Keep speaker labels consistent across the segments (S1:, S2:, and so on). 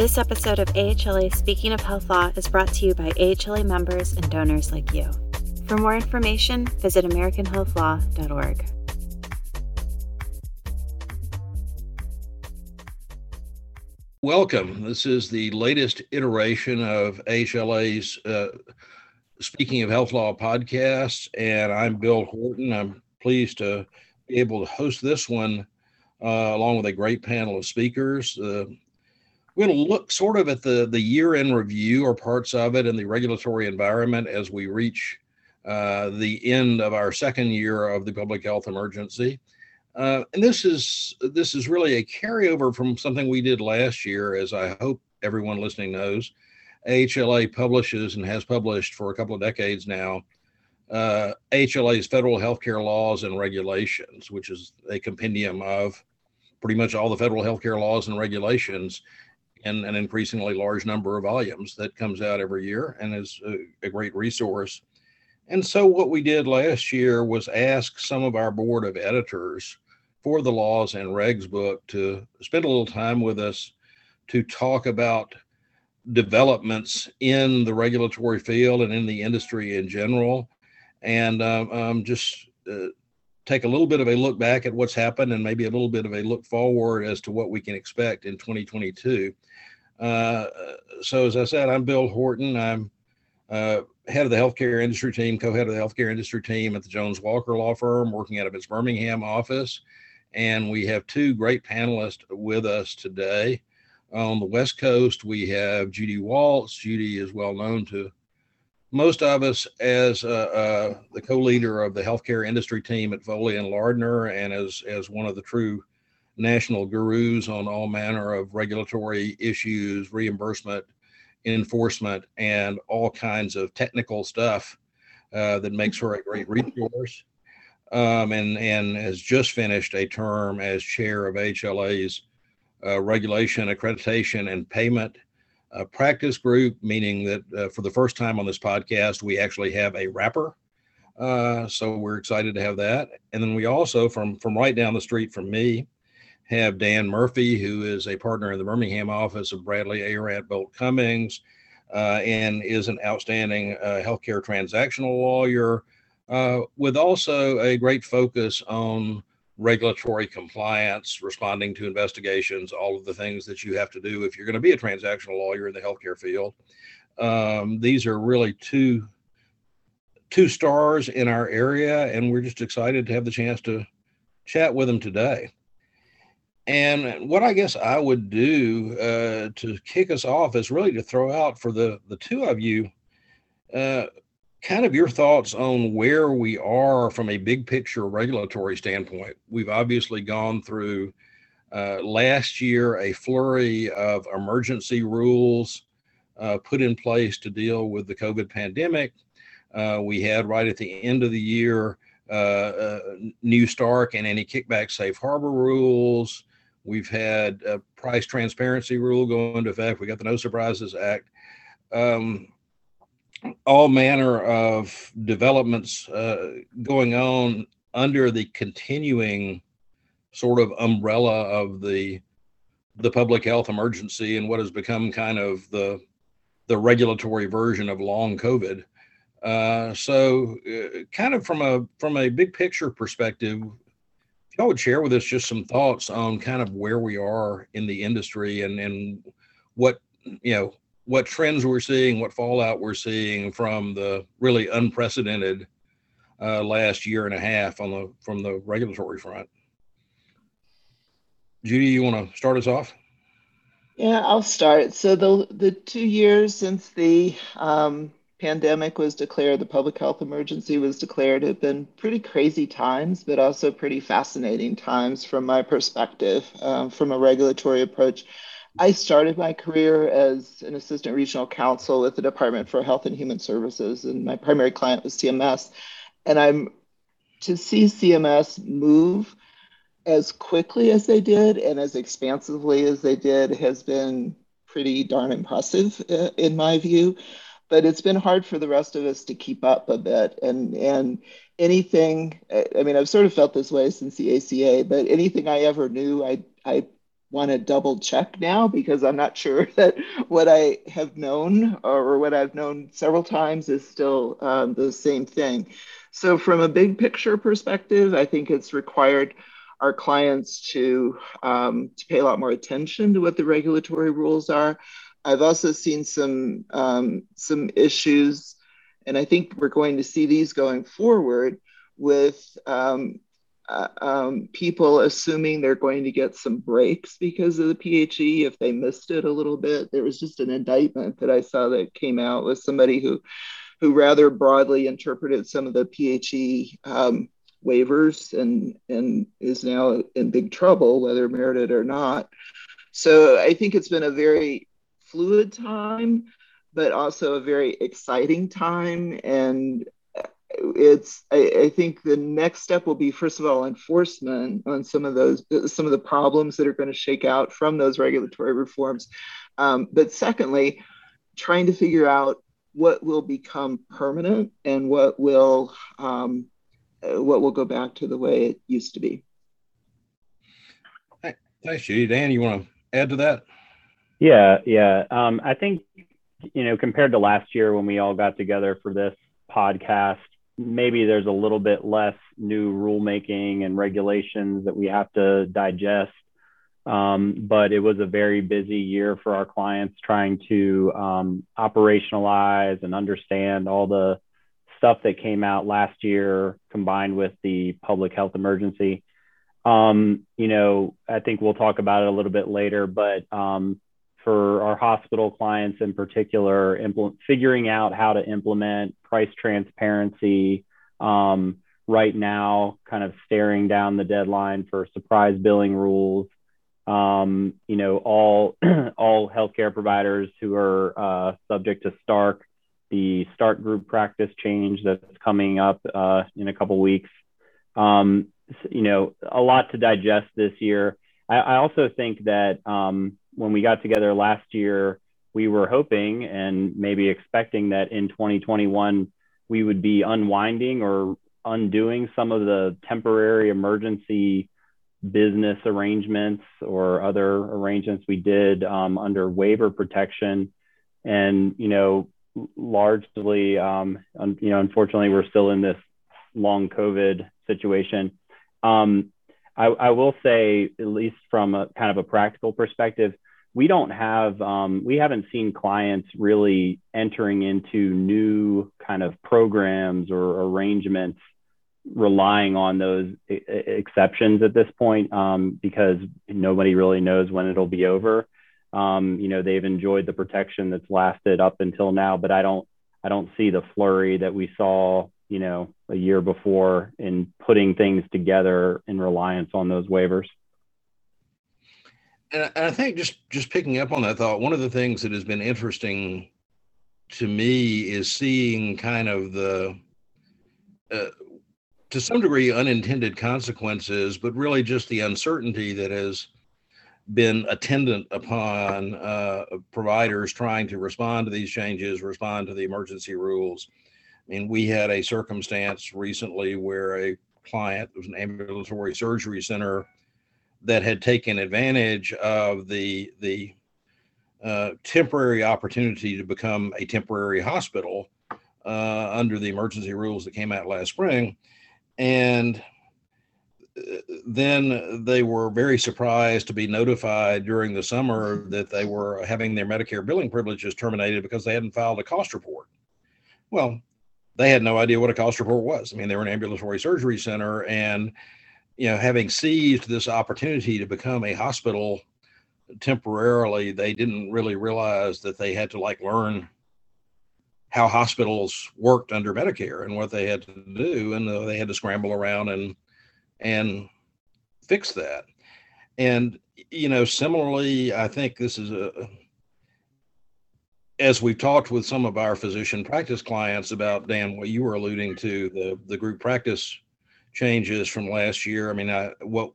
S1: This episode of AHLA Speaking of Health Law is brought to you by AHLA members and donors like you. For more information, visit AmericanHealthLaw.org.
S2: Welcome. This is the latest iteration of AHLA's uh, Speaking of Health Law podcast, and I'm Bill Horton. I'm pleased to be able to host this one uh, along with a great panel of speakers. Uh, we're going to look sort of at the the year in review or parts of it and the regulatory environment as we reach uh, the end of our second year of the public health emergency. Uh, and this is this is really a carryover from something we did last year, as I hope everyone listening knows. AHLA publishes and has published for a couple of decades now uh, AHLA's federal healthcare laws and regulations, which is a compendium of pretty much all the federal healthcare laws and regulations in an increasingly large number of volumes that comes out every year and is a, a great resource. And so, what we did last year was ask some of our board of editors for the laws and regs book to spend a little time with us to talk about developments in the regulatory field and in the industry in general, and um, um, just uh, take a little bit of a look back at what's happened and maybe a little bit of a look forward as to what we can expect in 2022. Uh, so, as I said, I'm Bill Horton. I'm uh, head of the healthcare industry team, co-head of the healthcare industry team at the Jones Walker Law Firm, working out of its Birmingham office. And we have two great panelists with us today. On the West Coast, we have Judy Waltz. Judy is well known to most of us as uh, uh, the co-leader of the healthcare industry team at Foley and Lardner, and as as one of the true national gurus on all manner of regulatory issues, reimbursement, enforcement, and all kinds of technical stuff uh, that makes her a great resource. Um, and and has just finished a term as chair of HLA's uh, regulation, accreditation, and payment uh, practice group, meaning that uh, for the first time on this podcast, we actually have a rapper. Uh, so we're excited to have that. And then we also, from from right down the street from me, have Dan Murphy, who is a partner in the Birmingham office of Bradley Arant Boult Cummings, uh, and is an outstanding uh, healthcare transactional lawyer, uh, with also a great focus on regulatory compliance, responding to investigations, all of the things that you have to do if you're going to be a transactional lawyer in the healthcare field. Um, these are really two two stars in our area, and we're just excited to have the chance to chat with them today. And what I guess I would do uh, to kick us off is really to throw out for the the two of you, uh, kind of your thoughts on where we are from a big picture regulatory standpoint. We've obviously gone through uh, last year a flurry of emergency rules uh, put in place to deal with the COVID pandemic. Uh, we had right at the end of the year. Uh, New Stark and anti-kickback safe harbor rules. We've had a price transparency rule go into effect. We got the No Surprises Act. Um, all manner of developments uh, going on under the continuing sort of umbrella of the the public health emergency and what has become kind of the the regulatory version of long COVID. Uh, so, uh, kind of from a from a big picture perspective, y'all would share with us just some thoughts on kind of where we are in the industry and and what you know what trends we're seeing, what fallout we're seeing from the really unprecedented uh, last year and a half on the from the regulatory front. Judy, you want to start us off?
S3: Yeah, I'll start. So the the two years since the um, pandemic was declared, the public health emergency was declared, have been pretty crazy times, but also pretty fascinating times from my perspective, um, from a regulatory approach. I started my career as an assistant regional counsel with the Department for Health and Human Services, and my primary client was CMS. And I'm to see CMS move as quickly as they did and as expansively as they did has been pretty darn impressive uh, in my view but it's been hard for the rest of us to keep up a bit and and anything i mean i've sort of felt this way since the aca but anything i ever knew i i want to double check now because I'm not sure that what I have known or what I've known several times is still um, the same thing. So, from a big picture perspective, I think it's required our clients to, um, to pay a lot more attention to what the regulatory rules are. I've also seen some, um, some issues, and I think we're going to see these going forward with um, uh, um, people assuming they're going to get some breaks because of the PHE if they missed it a little bit. There was just an indictment that I saw that came out with somebody who who rather broadly interpreted some of the PHE um, waivers and and is now in big trouble, whether merited or not. So I think it's been a very fluid time, but also a very exciting time. And it's I, I, think the next step will be first of all enforcement on some of those some of the problems that are going to shake out from those regulatory reforms. Um, but secondly, trying to figure out what will become permanent and what will um, what will go back to the way it used to be.
S2: Thanks, Judy. Dan, you want to add to that?
S4: Yeah, yeah. Um, I think you know compared to last year when we all got together for this podcast, maybe there's a little bit less new rulemaking and regulations that we have to digest. Um, but it was a very busy year for our clients trying to um, operationalize and understand all the stuff that came out last year combined with the public health emergency. Um, you know, I think we'll talk about it a little bit later, but um, for our hospital clients in particular, figuring out how to implement price transparency um, right now, kind of staring down the deadline for surprise billing rules. Um, you know, all all healthcare providers who are uh, subject to Stark the Stark group practice change that's coming up uh, in a couple weeks. Um, you know, a lot to digest this year. I, I also think that um, when we got together last year, we were hoping and maybe expecting that in 2021 we would be unwinding or undoing some of the temporary emergency business arrangements or other arrangements we did um, under waiver protection. And, you know, largely, um, you know, unfortunately, we're still in this long COVID situation. Um, I, I, will say, at least from a kind of a practical perspective, we don't have, um, we haven't seen clients really entering into new kind of programs or arrangements relying on those exceptions at this point um, because nobody really knows when it'll be over. Um, you know, they've enjoyed the protection that's lasted up until now, but I don't I don't see the flurry that we saw, you know, a year before in putting things together in reliance on those waivers.
S2: And I think just just picking up on that thought, one of the things that has been interesting to me is seeing kind of the uh, to some degree unintended consequences, but really just the uncertainty that has been attendant upon uh, providers trying to respond to these changes, respond to the emergency rules. Mean, we had a circumstance recently where a client was an ambulatory surgery center that had taken advantage of the the uh, temporary opportunity to become a temporary hospital uh, under the emergency rules that came out last spring, and then they were very surprised to be notified during the summer that they were having their Medicare billing privileges terminated because they hadn't filed a cost report. Well, they had no idea what a cost report was. I mean, they were an ambulatory surgery center, and you know, having seized this opportunity to become a hospital temporarily, they didn't really realize that they had to like learn how hospitals worked under Medicare and what they had to do, and uh, they had to scramble around and and fix that. And, you know, similarly, I think this is a, as we've talked with some of our physician practice clients about, Dan, what you were alluding to, the, the group practice changes from last year. I mean, I, what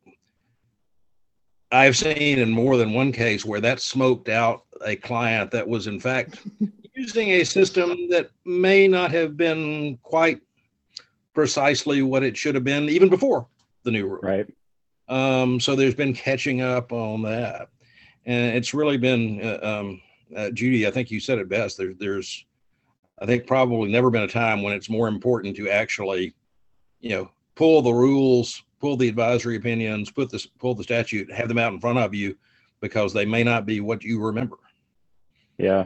S2: I've seen in more than one case where that smoked out a client that was, in fact, using a system that may not have been quite precisely what it should have been even before the new rule.
S4: Right.
S2: Um, so there's been catching up on that, and it's really been uh, um, uh, Judy. I think you said it best. There, there's, I think probably never been a time when it's more important to actually, you know, pull the rules, pull the advisory opinions, put this, pull the statute, have them out in front of you, because they may not be what you remember.
S4: Yeah.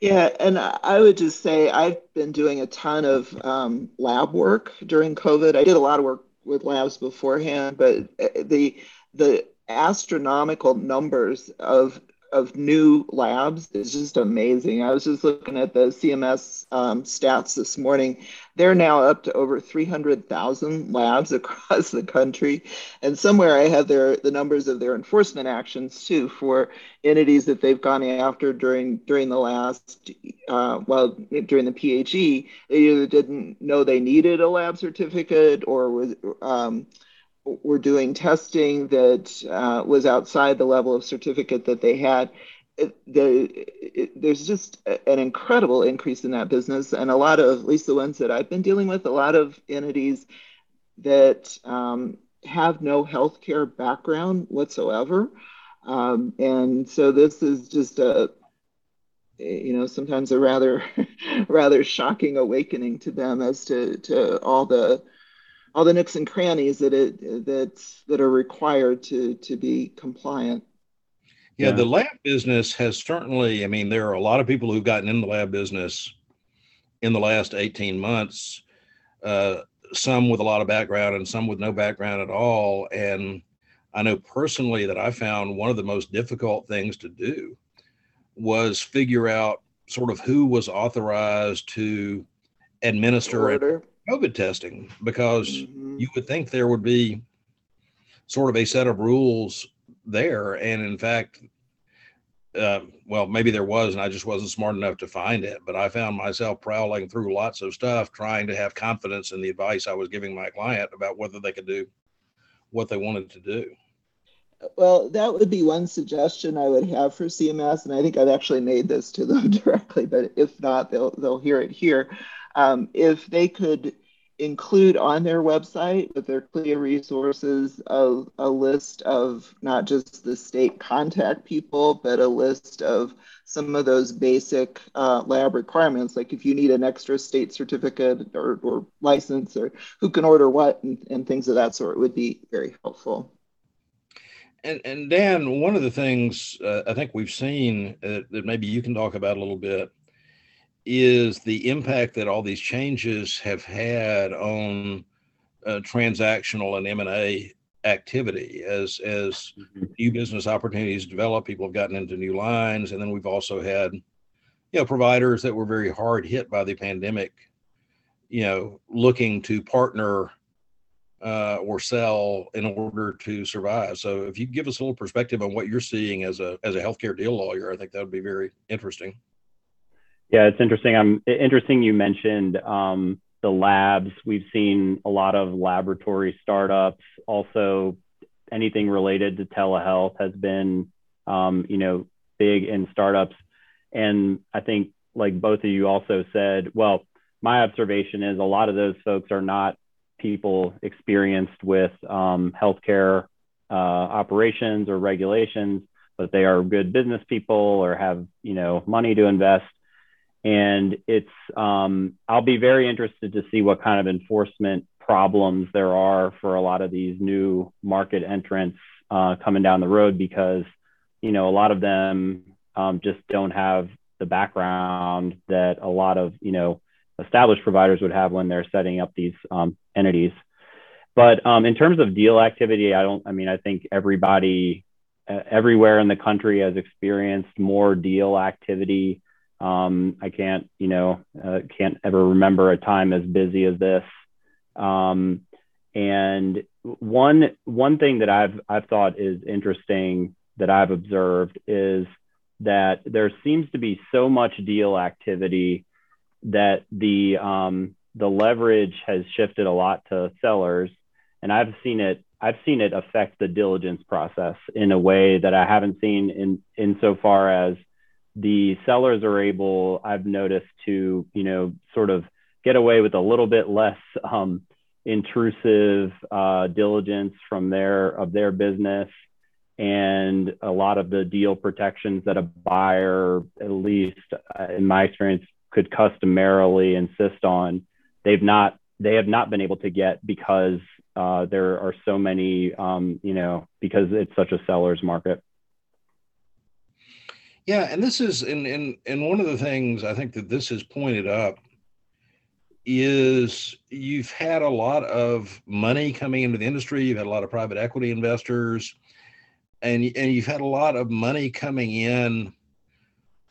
S3: Yeah, and I would just say I've been doing a ton of um, lab work during COVID. I did a lot of work with labs beforehand, but uh, the the astronomical numbers of of new labs is just amazing. I was just looking at the CMS um, stats this morning. They're now up to over 300,000 labs across the country. And somewhere I have their the numbers of their enforcement actions too for entities that they've gone after during during the last uh, well during the PHE. They either didn't know they needed a lab certificate or was um, were doing testing that uh, was outside the level of certificate that they had. It, the, it, there's just an incredible increase in that business, and a lot of, at least the ones that I've been dealing with, a lot of entities that um, have no healthcare background whatsoever. Um, and so this is just a, you know, sometimes a rather, rather shocking awakening to them as to to all the all the nooks and crannies that it that that are required to to be compliant.
S2: Yeah, yeah, the lab business has certainly. I mean, there are a lot of people who've gotten in the lab business in the last eighteen months. Uh, some with a lot of background and some with no background at all. And I know personally that I found one of the most difficult things to do was figure out sort of who was authorized to administer Order. COVID testing because mm-hmm. you would think there would be sort of a set of rules there. And in fact, uh, well, maybe there was, and I just wasn't smart enough to find it. But I found myself prowling through lots of stuff, trying to have confidence in the advice I was giving my client about whether they could do what they wanted to do.
S3: Well, that would be one suggestion I would have for CMS, and I think I've actually made this to them directly. But if not, they'll they'll hear it here um, if they could include on their website with their CLIA resources a, a list of not just the state contact people, but a list of some of those basic uh, lab requirements, like if you need an extra state certificate or, or license or who can order what and, and things of that sort would be very helpful.
S2: And, and Dan, one of the things uh, I think we've seen uh, that maybe you can talk about a little bit is the impact that all these changes have had on uh, transactional and M&A activity. As as mm-hmm. new business opportunities develop people have gotten into new lines and then we've also had you know providers that were very hard hit by the pandemic you know looking to partner uh, or sell in order to survive. So if you give us a little perspective on what you're seeing as a as a healthcare deal lawyer i think that would be very interesting
S4: yeah, it's interesting. I'm interesting. You mentioned um, the labs. We've seen a lot of laboratory startups. Also, anything related to telehealth has been, um, you know, big in startups. And I think, like both of you also said, well, my observation is a lot of those folks are not people experienced with um, healthcare uh, operations or regulations, but they are good business people or have, you know, money to invest and it's um, I'll be very interested to see what kind of enforcement problems there are for a lot of these new market entrants uh, coming down the road because you know a lot of them um, just don't have the background that a lot of you know established providers would have when they're setting up these um, entities. But um, in terms of deal activity, I don't. I mean, I think everybody uh, everywhere in the country has experienced more deal activity um, I can't, you know, uh, can't ever remember a time as busy as this. Um, and one one thing that I've I've thought is interesting that I've observed is that there seems to be so much deal activity that the um, the leverage has shifted a lot to sellers, and I've seen it I've seen it affect the diligence process in a way that I haven't seen in insofar as the sellers are able, I've noticed, to you know sort of get away with a little bit less um, intrusive uh, diligence from their of their business and a lot of the deal protections that a buyer, at least uh, in my experience, could customarily insist on, they've not they have not been able to get because uh, there are so many, um, you know, because it's such a seller's market.
S2: Yeah, and this is and and and one of the things I think that this has pointed up is you've had a lot of money coming into the industry. You've had a lot of private equity investors and and you've had a lot of money coming in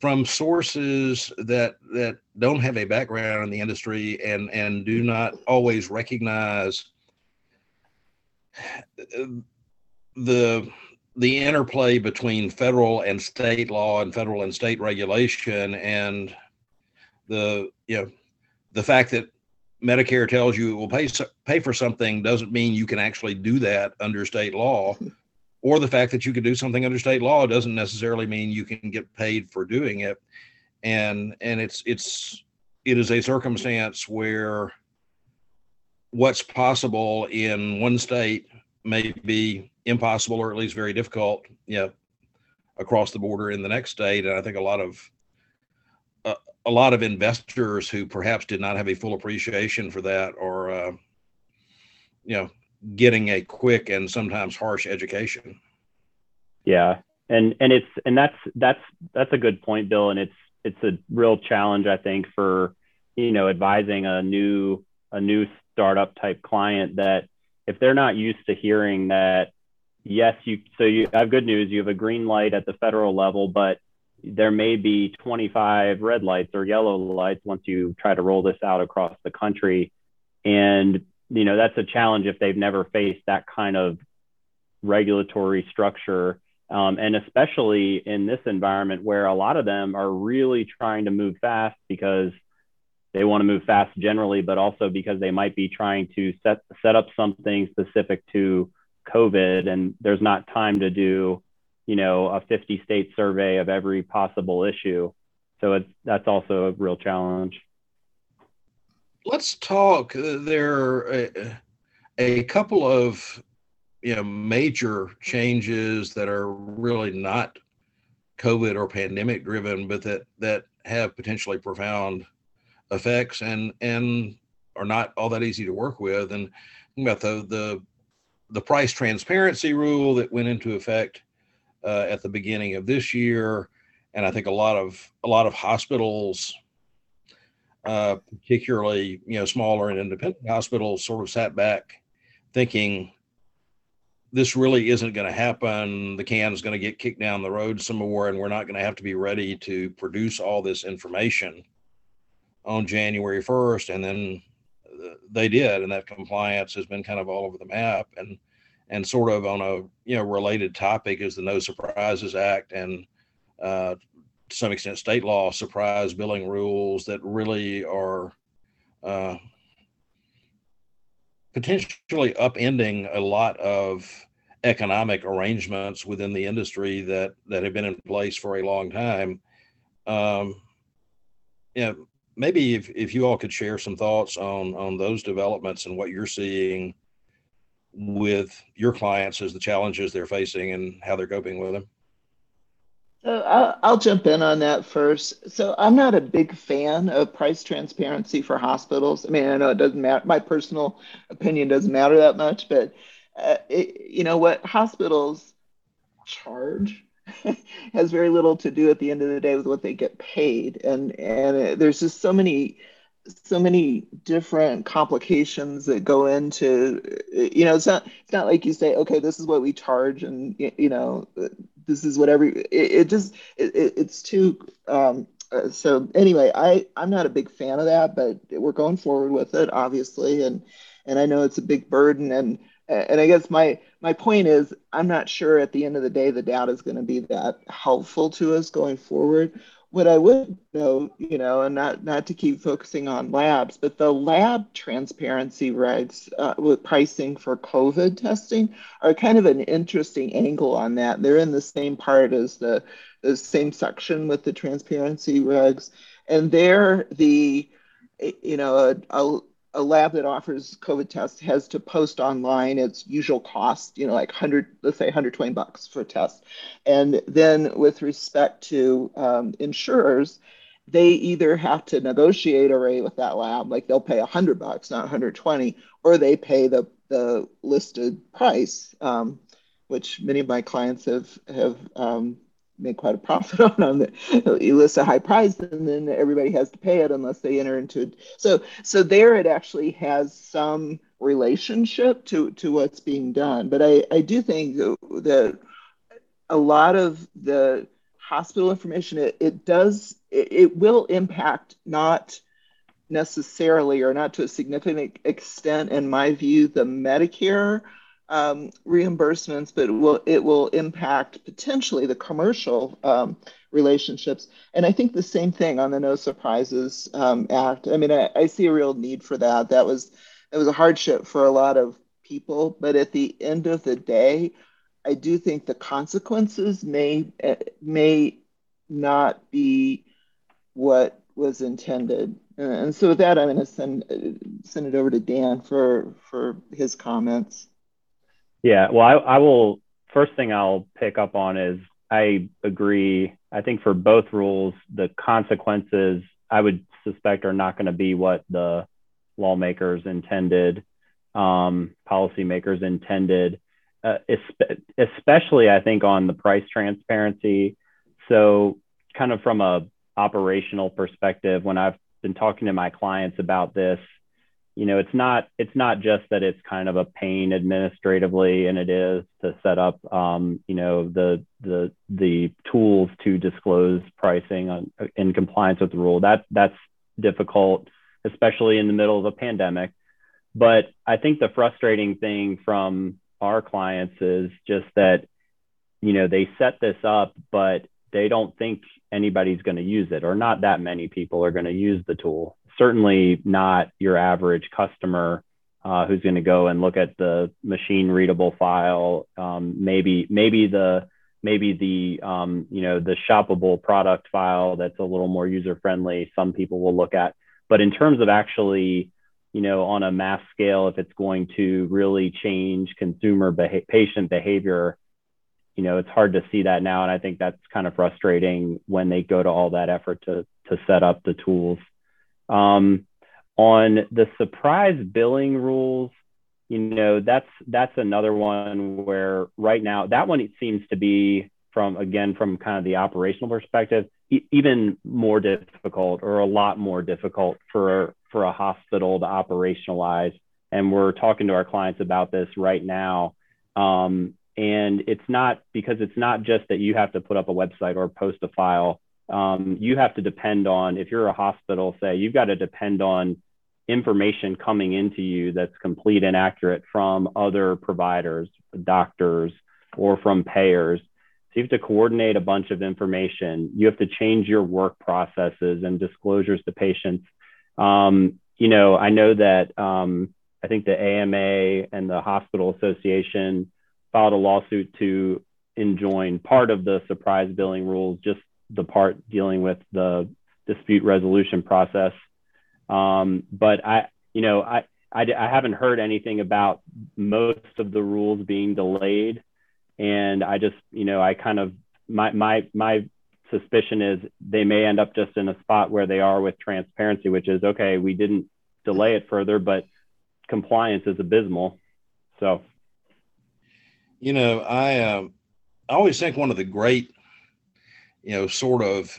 S2: from sources that that don't have a background in the industry and and do not always recognize the the interplay between federal and state law and federal and state regulation and the you know the fact that Medicare tells you it will pay pay for something doesn't mean you can actually do that under state law. Or the fact that you could do something under state law doesn't necessarily mean you can get paid for doing it. And and it's it's it is a circumstance where what's possible in one state may be impossible or at least very difficult you know across the border in the next state and i think a lot of uh, a lot of investors who perhaps did not have a full appreciation for that or uh, you know getting a quick and sometimes harsh education.
S4: Yeah. And and it's and that's that's that's a good point, Bill. And it's it's a real challenge, I think, for you know advising a new a new startup type client that if they're not used to hearing that yes you so you have good news. You have a green light at the federal level but there may be 25 red lights or yellow lights once you try to roll this out across the country. And you know that's a challenge if they've never faced that kind of regulatory structure um, and especially in this environment where a lot of them are really trying to move fast because they want to move fast generally but also because they might be trying to set set up something specific to covid and there's not time to do you know a 50 state survey of every possible issue so it's that's also a real challenge
S2: let's talk. There are a, a couple of you know major changes that are really not COVID or pandemic driven, but that that have potentially profound effects and and are not all that easy to work with. And about the the the price transparency rule that went into effect uh, at the beginning of this year, and I think a lot of a lot of hospitals uh, particularly you know smaller and independent hospitals, sort of sat back thinking this really isn't going to happen. The can is going to get kicked down the road some more, and we're not going to have to be ready to produce all this information on January 1st. And then they did, and that compliance has been kind of all over the map. And and sort of on a you know related topic is the No Surprises Act and uh, to some extent state law surprise billing rules that really are uh, potentially upending a lot of economic arrangements within the industry that that have been in place for a long time. Um, yeah, maybe if, if you all could share some thoughts on on those developments and what you're seeing with your clients as the challenges they're facing and how they're coping with them.
S3: So I'll, I'll jump in on that first. So I'm not a big fan of price transparency for hospitals. I mean, I know it doesn't matter. My personal opinion doesn't matter that much, but uh, it, you know what hospitals charge has very little to do at the end of the day with what they get paid, and and there's just so many so many different complications that go into you know it's not it's not like you say okay this is what we charge and you know this is what every it, it just it, it's too um, uh, so anyway i i'm not a big fan of that but we're going forward with it obviously. And and i know it's a big burden and and i guess my my point is i'm not sure at the end of the day the data is going to be that helpful to us going forward what I would know, you know, and not not to keep focusing on labs, but the lab transparency regs uh, with pricing for COVID testing are kind of an interesting angle on that. They're in the same part as the the same section with the transparency regs, and they're the, you know, a, a a lab that offers COVID tests has to post online its usual cost, you know, like 100, let's say 120 bucks for a test. And then with respect to um, insurers, they either have to negotiate a rate with that lab, like they'll pay 100 bucks, not 120, or they pay the, the listed price, um, which many of my clients have, have um, make quite a profit on them. You list a high price, and then everybody has to pay it unless they enter into it. So, so there it actually has some relationship to to what's being done. But I I do think that a lot of the hospital information it, it does it, it will impact not necessarily or not to a significant extent in my view the medicare um, reimbursements, but it will, it will impact potentially the commercial um, relationships. And I think the same thing on the No Surprises um, Act. I mean, I, I, see a real need for that. That was it was a hardship for a lot of people, but at the end of the day, I do think the consequences may eh, may not be what was intended. And so with that, I'm going to send send it over to Dan for for his comments.
S4: Yeah, well, I, I will. First thing I'll pick up on is I agree. I think for both rules, the consequences I would suspect are not going to be what the lawmakers intended, um, policymakers intended, uh, especially I think on the price transparency. So, kind of from a operational perspective, when I've been talking to my clients about this, you know it's not it's not just that it's kind of a pain administratively and it is to set up um, you know the the the tools to disclose pricing on, in compliance with the rule. That that's difficult especially in the middle of a pandemic. But i think the frustrating thing from our clients is just that you know they set this up but they don't think anybody's going to use it or not that many people are going to use the tool certainly not your average customer uh, who's going to go and look at the machine readable file. Um, maybe maybe the maybe the um, you know the shoppable product file that's a little more user friendly. Some people will look at, but in terms of actually you know on a mass scale, if it's going to really change consumer beha- patient behavior. You know, it's hard to see that now, and I think that's kind of frustrating when they go to all that effort to to set up the tools. Um, on the surprise billing rules, you know, that's that's another one where right now that one it seems to be from again from kind of the operational perspective e- even more difficult or a lot more difficult for for a hospital to operationalize. And we're talking to our clients about this right now. Um, and it's not because it's not just that you have to put up a website or post a file um, you have to depend on, if you're a hospital, say, you've got to depend on information coming into you that's complete and accurate from other providers, doctors, or from payers. So you have to coordinate a bunch of information. You have to change your work processes and disclosures to patients. Um, you know, I know that um, I think the AMA and the Hospital Association filed a lawsuit to enjoin part of the surprise billing rules just the part dealing with the dispute resolution process. Um, but I, you know, I, I, I haven't heard anything about most of the rules being delayed. And I just, you know, I kind of, my, my, my suspicion is they may end up just in a spot where they are with transparency, which is, okay, we didn't delay it further, but compliance is abysmal. So,
S2: you know, I, um, I always think one of the great you know, sort of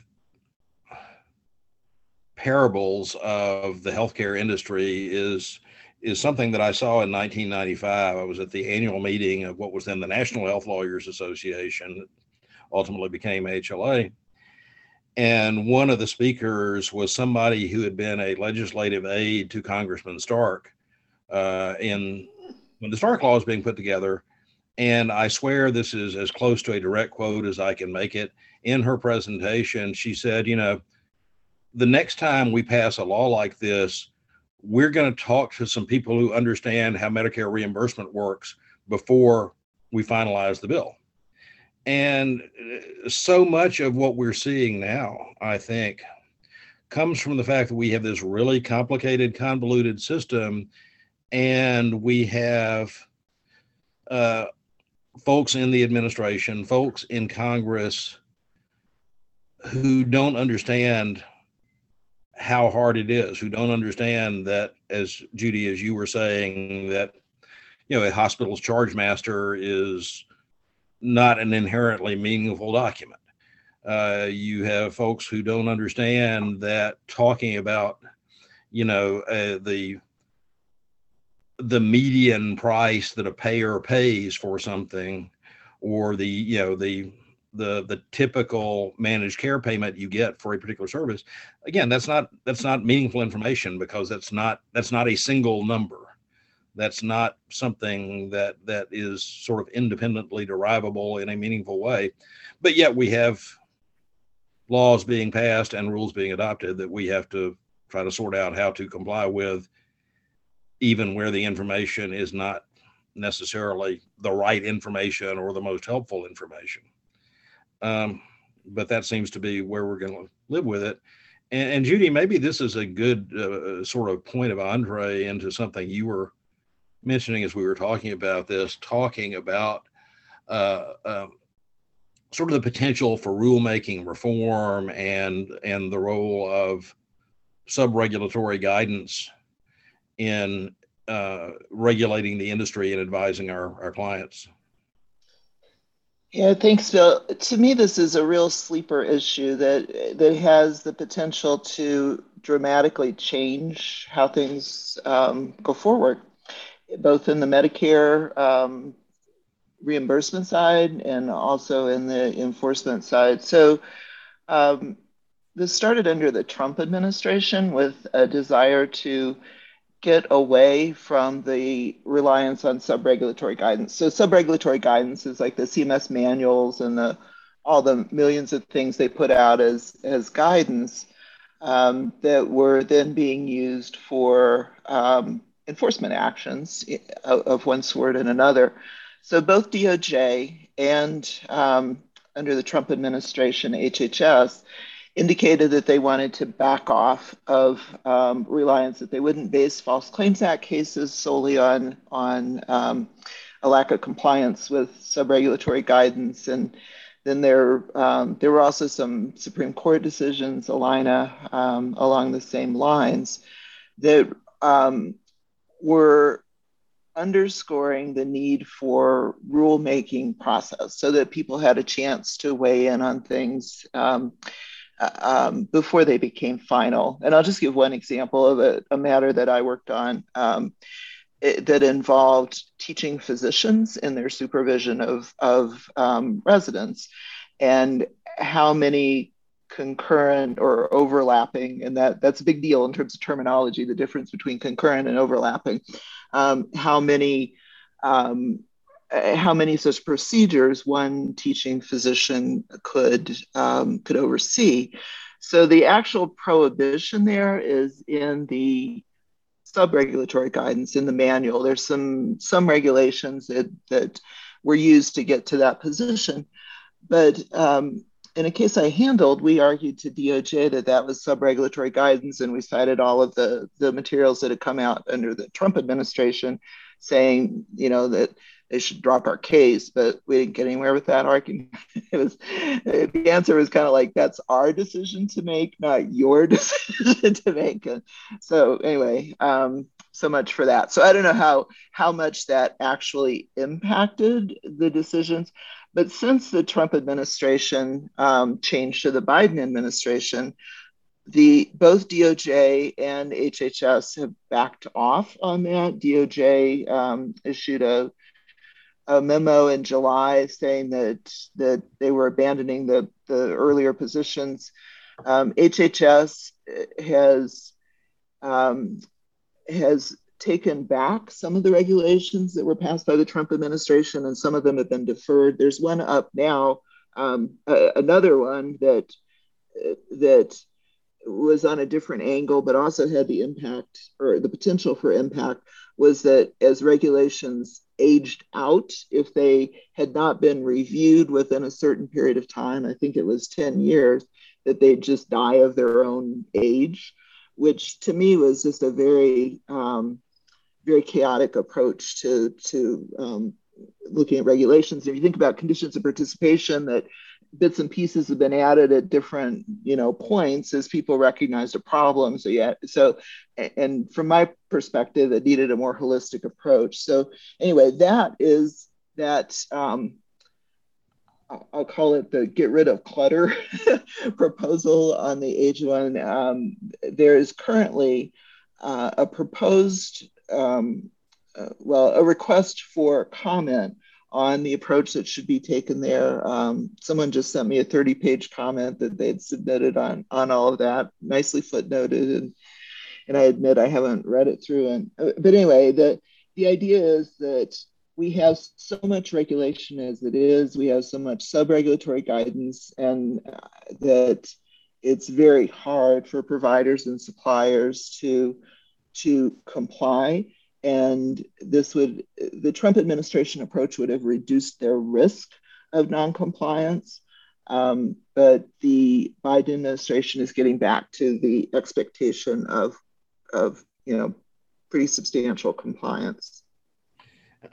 S2: parables of the healthcare industry is is something that I saw in 1995. I was at the annual meeting of what was then the National Health Lawyers Association, ultimately became HLA. And one of the speakers was somebody who had been a legislative aide to Congressman Stark uh, in when the Stark Law was being put together. And I swear this is as close to a direct quote as I can make it in her presentation, she said, you know, the next time we pass a law like this, we're going to talk to some people who understand how Medicare reimbursement works before we finalize the bill. And uh, so much of what we're seeing now, I think, comes from the fact that we have this really complicated, convoluted system, and we have uh, folks in the administration, folks in Congress who don't understand how hard it is, who don't understand that, as Judy, as you were saying, that you know a hospital's charge master is not an inherently meaningful document. Uh, you have folks who don't understand that talking about, you know, uh, the the median price that a payer pays for something, or the you know the the the typical managed care payment you get for a particular service again that's not that's not meaningful information because that's not that's not a single number. That's not something that that is sort of independently derivable in a meaningful way. But yet we have laws being passed and rules being adopted that we have to try to sort out how to comply with even where the information is not necessarily the right information or the most helpful information um, but that seems to be where we're going to live with it and, and, Judy, maybe this is a good uh, sort of point of entree into something you were mentioning as we were talking about this, talking about uh, um, sort of the potential for rulemaking reform and and the role of sub-regulatory guidance in uh, regulating the industry and advising our, our clients.
S3: Yeah, thanks, Bill. To me, this is a real sleeper issue that that has the potential to dramatically change how things um, go forward both in the Medicare um, reimbursement side and also in the enforcement side. So um, this started under the Trump administration with a desire to get away from the reliance on sub-regulatory guidance. So sub-regulatory guidance is like the CMS manuals and the all the millions of things they put out as as guidance um, that were then being used for um, enforcement actions of one sort and another. So both DOJ and um, under the Trump administration, HHS indicated that they wanted to back off of um, reliance, that they wouldn't base False Claims Act cases solely on, on um, a lack of compliance with sub-regulatory guidance. And then there, um, there were also some Supreme Court decisions, Allina, um, along the same lines, that um, were underscoring the need for rulemaking process so that people had a chance to weigh in on things um, um, before they became final. And I'll just give one example of a, a matter that I worked on um, it, that involved teaching physicians in their supervision of, of um, residents and how many concurrent or overlapping, and that that's a big deal in terms of terminology, the difference between concurrent and overlapping. Um, how many um, how many such procedures one teaching physician could um, could oversee. So the actual prohibition there is in the sub-regulatory guidance in the manual. There's some some regulations that that were used to get to that position, but um, in a case I handled, we argued to DOJ that that was sub-regulatory guidance, and we cited all of the the materials that had come out under the Trump administration, saying you know that they should drop our case, but we didn't get anywhere with that argument. It was the answer was kind of like that's our decision to make, not your decision to make. And so anyway, um, so much for that. So I don't know how how much that actually impacted the decisions. But since the Trump administration um, changed to the Biden administration, the both DOJ and HHS have backed off on that. DOJ um, issued a, a memo in July saying that that they were abandoning the the earlier positions. Um, HHS has um, has taken back some of the regulations that were passed by the Trump administration, and some of them have been deferred. There's one up now, um, uh, another one that that was on a different angle, but also had the impact or the potential for impact was that as regulations aged out, if they had not been reviewed within a certain period of time, I think it was 10 years, that they'd just die of their own age, which to me was just a very um, very chaotic approach to to um, looking at regulations. If you think about conditions of participation, that bits and pieces have been added at different you know points as people recognized a problem. So yeah, so and from my perspective, it needed a more holistic approach. So anyway, that is that. Um, I'll call it the get rid of clutter proposal on the age one. Um, there is currently uh, a proposed um, uh, well, a request for comment on the approach that should be taken there. Um, someone just sent me a 30 page comment that they'd submitted on, on all of that, nicely footnoted. And, and I admit I haven't read it through. And, uh, but anyway, the, the idea is that we have so much regulation as it is, we have so much sub regulatory guidance, and uh, that it's very hard for providers and suppliers to, to comply and this would the Trump administration approach would have reduced their risk of noncompliance. Um, but the Biden administration is getting back to the expectation of of you know pretty substantial compliance.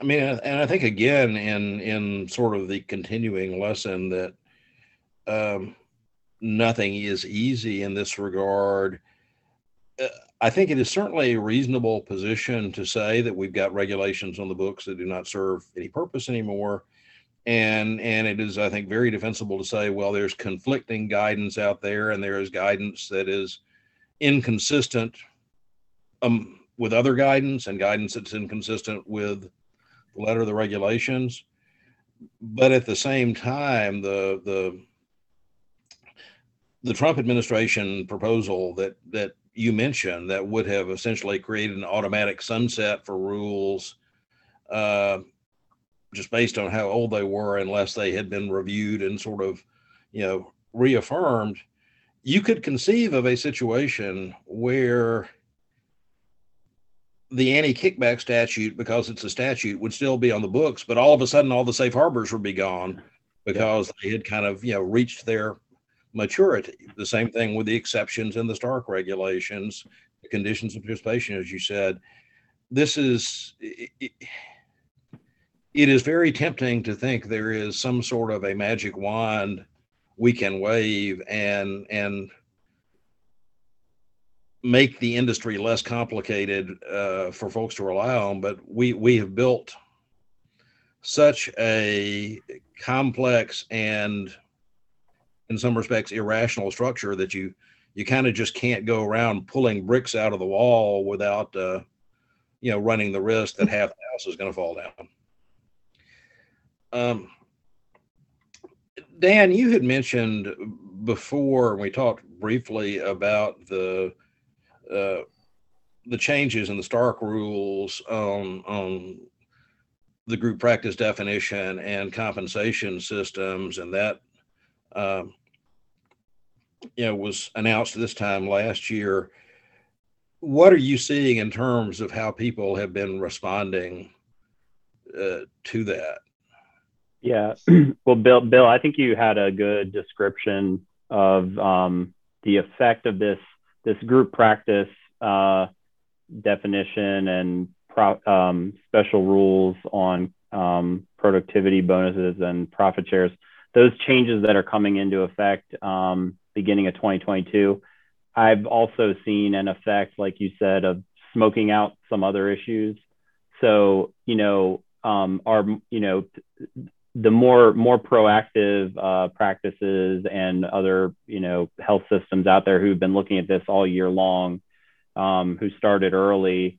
S2: I mean, and I think again in in sort of the continuing lesson that um, nothing is easy in this regard. Uh, I think it is certainly a reasonable position to say that we've got regulations on the books that do not serve any purpose anymore. And and it is, I think, very defensible to say, well, there's conflicting guidance out there, and there is guidance that is inconsistent um, with other guidance and guidance that's inconsistent with the letter of the regulations. But at the same time, the the the Trump administration proposal that that you mentioned that would have essentially created an automatic sunset for rules uh, just based on how old they were unless they had been reviewed and sort of you know reaffirmed. You could conceive of a situation where the anti-kickback statute because it's a statute would still be on the books but all of a sudden all the safe harbors would be gone because they had kind of you know reached their maturity. The same thing with the exceptions in the Stark regulations, the conditions of participation, as you said. This is, it, it is very tempting to think there is some sort of a magic wand we can wave and, and, make the industry less complicated uh, for folks to rely on. But we we have built such a complex and in some respects irrational structure that you you kind of just can't go around pulling bricks out of the wall without uh, you know running the risk that half the house is going to fall down. Um, Dan, you had mentioned before we talked briefly about the uh, the changes in the Stark rules on on the group practice definition and compensation systems, and that um, you know, was announced this time last year. What are you seeing in terms of how people have been responding uh, to that?
S4: Yeah, well, Bill, Bill, I think you had a good description of um, the effect of this this group practice uh, definition and pro, um, special rules on um, productivity bonuses and profit shares those changes that are coming into effect um, beginning of 2022. I've also seen an effect, like you said, of smoking out some other issues. So, you know, um, are you know the more more proactive uh, practices and other you know health systems out there who've been looking at this all year long, um, who started early,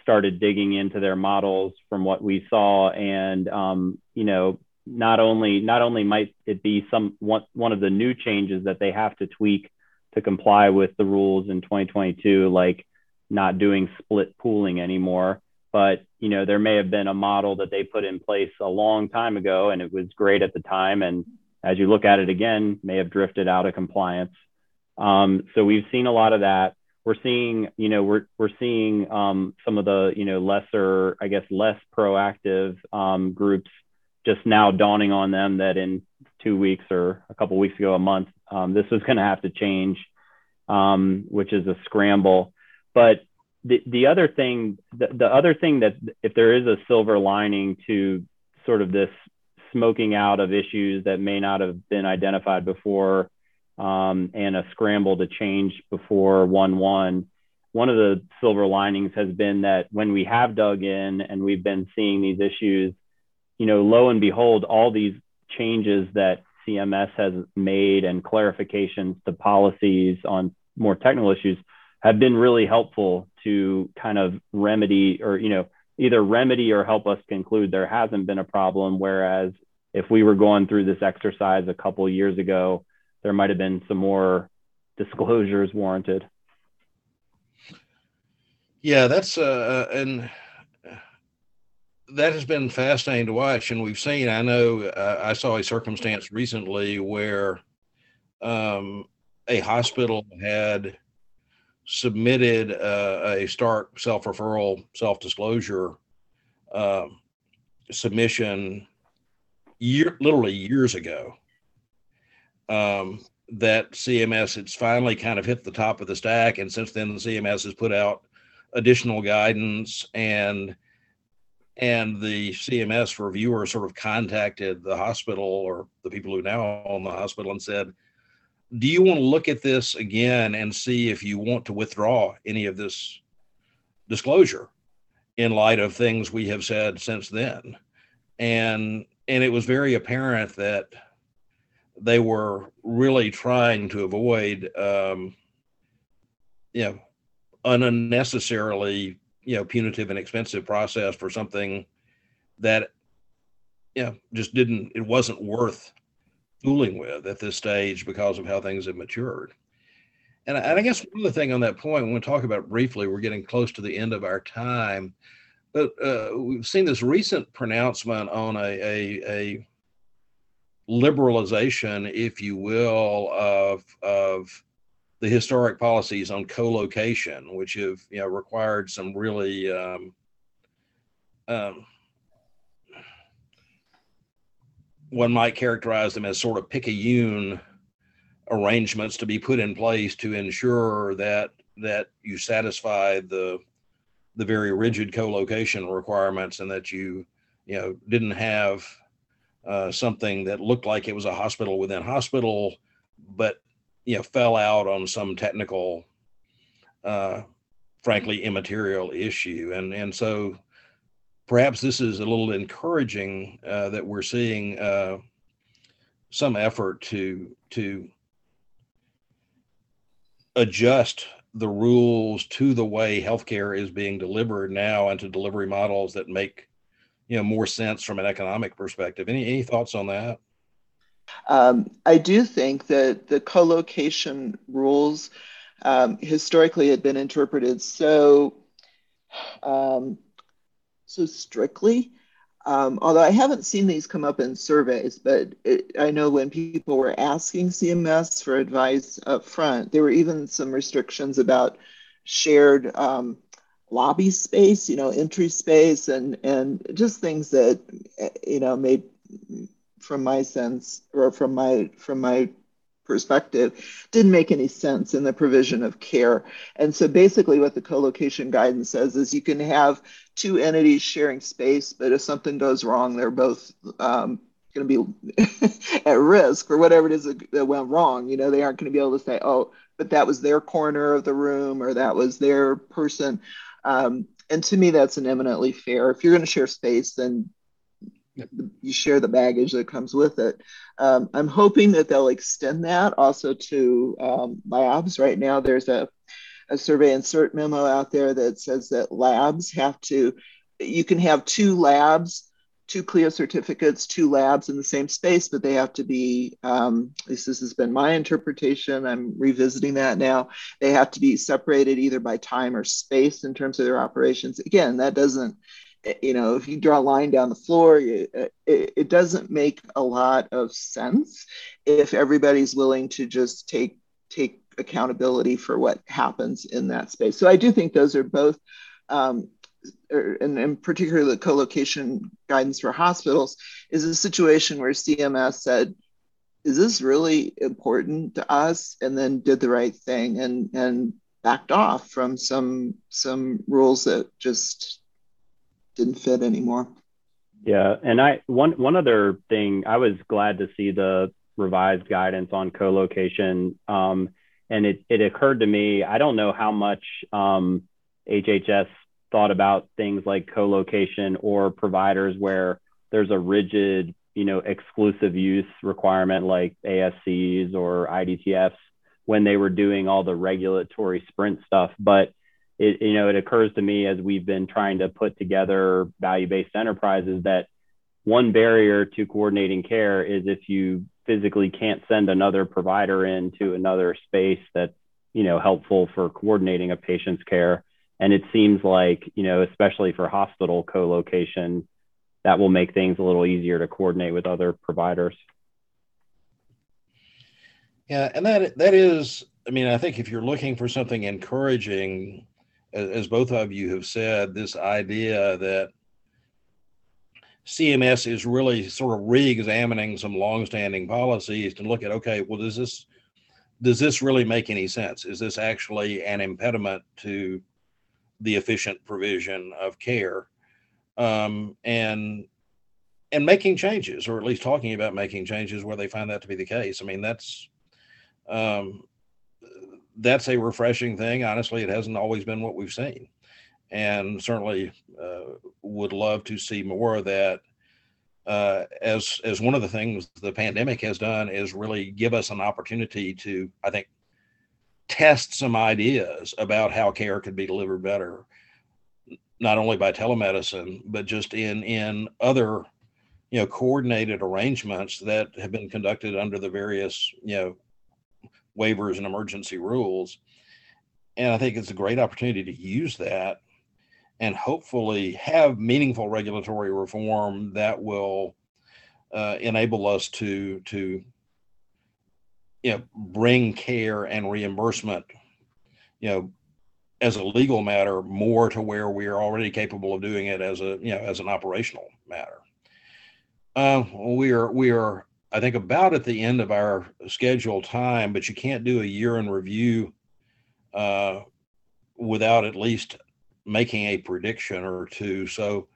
S4: started digging into their models from what we saw, and um, you know not only not only might it be some one, one of the new changes that they have to tweak to comply with the rules in 2022 like not doing split pooling anymore. But you know there may have been a model that they put in place a long time ago and it was great at the time. And as you look at it again may have drifted out of compliance. Um, so we've seen a lot of that. We're seeing you know we're we're seeing um, some of the you know lesser i guess less proactive um, groups just now dawning on them that in two weeks or a couple weeks ago, a month, um, this was going to have to change, um, which is a scramble. But the, the other thing, the, the other thing that if there is a silver lining to sort of this smoking out of issues that may not have been identified before um, and a scramble to change before 1 1. One of the silver linings has been that when we have dug in and we've been seeing these issues, you know, lo and behold, all these changes that CMS has made and clarifications to policies on more technical issues have been really helpful to kind of remedy or, you know, either remedy or help us conclude there hasn't been a problem. Whereas if we were going through this exercise a couple years ago, there might have been some more disclosures warranted.
S2: Yeah, that's uh, and that has been fascinating to watch, and we've seen. I know uh, I saw a circumstance recently where um, a hospital had submitted uh, a Stark self referral, self disclosure uh, submission year, literally years ago. Um, that CMS it's finally kind of hit the top of the stack, and since then the CMS has put out additional guidance and and the CMS reviewer sort of contacted the hospital or the people who now own the hospital and said, "Do you want to look at this again and see if you want to withdraw any of this disclosure in light of things we have said since then?" And and it was very apparent that they were really trying to avoid, um, you know, unnecessarily you know punitive and expensive process for something that you know just didn't it wasn't worth fooling with at this stage because of how things have matured. And I, and I guess one other thing on that point we want to talk about briefly we're getting close to the end of our time but uh, we've seen this recent pronouncement on a, a, a liberalization if you will of of the historic policies on co-location, which have you know required some really um, um, one might characterize them as sort of picayune arrangements to be put in place to ensure that that you satisfy the the very rigid co-location requirements and that you you know didn't have uh, something that looked like it was a hospital within hospital but you know fell out on some technical uh frankly immaterial issue. And and so perhaps this is a little encouraging uh, that we're seeing uh, some effort to to adjust the rules to the way healthcare is being delivered now and to delivery models that make you know more sense from an economic perspective. Any any thoughts on that
S3: um, I do think that the co-location rules um, historically had been interpreted so um, so strictly. Um, although I haven't seen these come up in surveys, but it, I know when people were asking CMS for advice up front, there were even some restrictions about shared um, lobby space, you know, entry space, and and just things that you know made from my sense or from my from my perspective didn't make any sense in the provision of care. And so basically what the co-location guidance says is you can have two entities sharing space, but if something goes wrong, they're both um, going to be at risk or whatever it is that went wrong. You know, they aren't going to be able to say, oh, but that was their corner of the room or that was their person. Um, and to me, that's an eminently fair. If you're going to share space, then you share the baggage that comes with it. Um, I'm hoping that they'll extend that also to um, labs. Right now, there's a, a survey insert memo out there that says that labs have to, you can have two labs, two CLIA certificates, two labs in the same space, but they have to be, um, at least this has been my interpretation. I'm revisiting that now. They have to be separated either by time or space in terms of their operations. Again, that doesn't you know if you draw a line down the floor it, eh, it, it, doesn't make a lot of sense if everybody's willing to just take take accountability for what happens in that space so i do think those are both um, er, and, in particular, the co-location guidance for hospitals is a situation where cms said is this really important to us? And then did the right thing and and backed off from some some rules that just didn't fit anymore.
S4: Yeah, and I one one other thing I was glad to see the revised guidance on co-location. Um, and it it occurred to me I don't know how much um, HHS thought about things like co-location or providers where there's a rigid you know exclusive use requirement like ASCs or IDTFs when they were doing all the regulatory sprint stuff. But it, you know, it occurs to me as we've been trying to put together value-based enterprises that one barrier to coordinating care is if you physically can't send another provider into another space that's, you know, helpful for coordinating a patient's care. And it seems like, you know, especially for hospital co-location, that will make things a little easier to coordinate with other providers.
S2: Yeah, and that that is, I mean, I think if you're looking for something encouraging, as, both of you have said, this idea that CMS is really sort of re-examining some longstanding policies to look at, okay, well, does this does this really make any sense? Is this actually an impediment to the efficient provision of care? Um, and and making changes, or at least talking about making changes where they find that to be the case. I mean, that's um, that's a refreshing thing. Honestly, it hasn't always been what we've seen, and certainly uh, would love to see more of that. Uh, as as one of the things the pandemic has done is really give us an opportunity to, I think, test some ideas about how care could be delivered better, not only by telemedicine but just in in other you know coordinated arrangements that have been conducted under the various you know waivers and emergency rules. And I think it's a great opportunity to use that and hopefully have meaningful regulatory reform that will uh, enable us to to you know bring care and reimbursement you know as a legal matter more to where we are already capable of doing it as a you know as an operational matter uh, we are we are I think about at the end of our scheduled time, but you can't do a year in review uh, without at least making a prediction or two. So,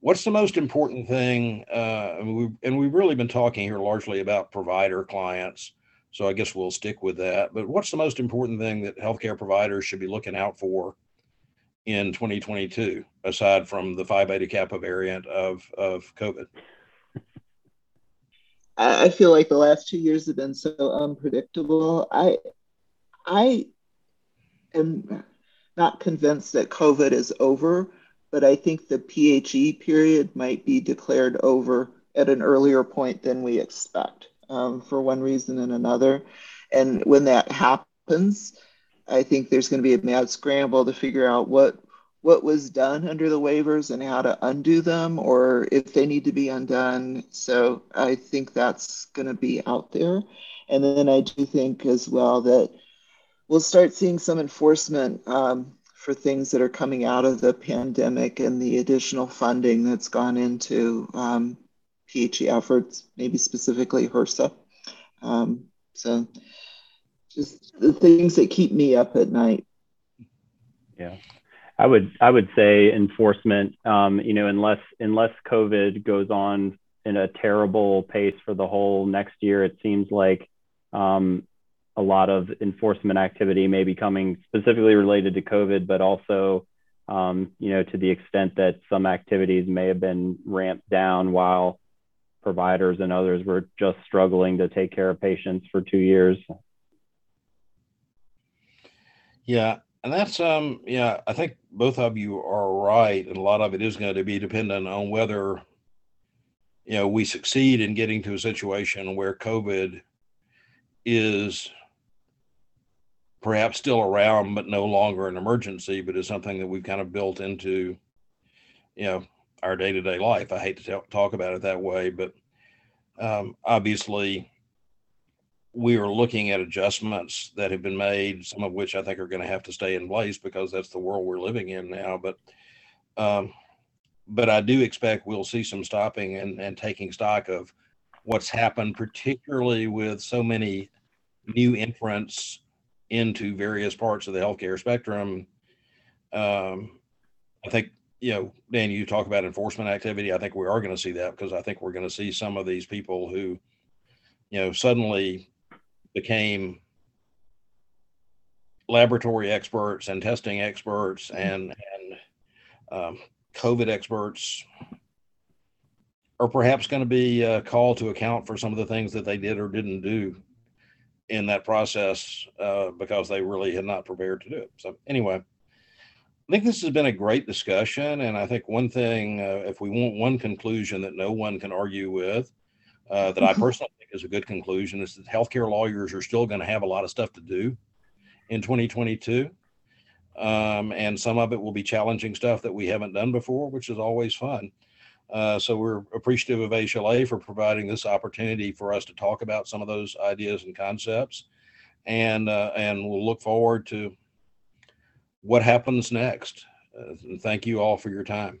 S2: what's the most important thing? Uh, and, we, and we've really been talking here largely about provider clients. So, I guess we'll stick with that. But what's the most important thing that healthcare providers should be looking out for in 2022, aside from the Phi Beta Kappa variant of, of COVID?
S3: I, feel like the last two years have been so unpredictable. I I am not convinced that COVID is over, but I think the PHE period might be declared over at an earlier point than we expect um, for one reason and another. And when that happens, I think there's going to be a mad scramble to figure out what what was done under the waivers and how to undo them or if they need to be undone. So I think that's going to be out there. And then I do think as well that we'll start seeing some enforcement um, for things that are coming out of the pandemic and the additional funding that's gone into um, PHE efforts, maybe specifically HRSA. Um, so just the things that keep me up at night.
S4: Yeah. I would I would say enforcement. Um, you know, unless unless COVID goes on in a terrible pace for the whole next year, it seems like um, a lot of enforcement activity may be coming specifically related to COVID, but also um, you know to the extent that some activities may have been ramped down while providers and others were just struggling to take care of patients for two years.
S2: Yeah, and that's um yeah, I think both of you are right, and a lot of it is going to be dependent on whether you know we succeed in getting to a situation where COVID is perhaps still around, but no longer an emergency, but is something that we've kind of built into you know our day to day life. I hate to talk about it that way, but um, obviously we are looking at adjustments that have been made, some of which I think are going to have to stay in place because that's the world we're living in now. But um, but I do expect we'll see some stopping and, and taking stock of what's happened, particularly with so many new entrants into various parts of the healthcare spectrum. Um, I think, you know, Dan, you talk about enforcement activity. I think we are going to see that because I think we're going to see some of these people who, you know, suddenly became laboratory experts and testing experts mm-hmm. and and um, COVID experts are perhaps going to be uh, called to account for some of the things that they did or didn't do in that process uh, because they really had not prepared to do it. So anyway, I think this has been a great discussion, and I think one thing, uh, if we want one conclusion that no one can argue with, uh, that I mm-hmm. personally think is a good conclusion, is that healthcare lawyers are still going to have a lot of stuff to do in 2022. Um, and some of it will be challenging stuff that we haven't done before, which is always fun. Uh, so we're appreciative of HLA for providing this opportunity for us to talk about some of those ideas and concepts, and uh, and we'll look forward to what happens next. Uh, thank you all for your time.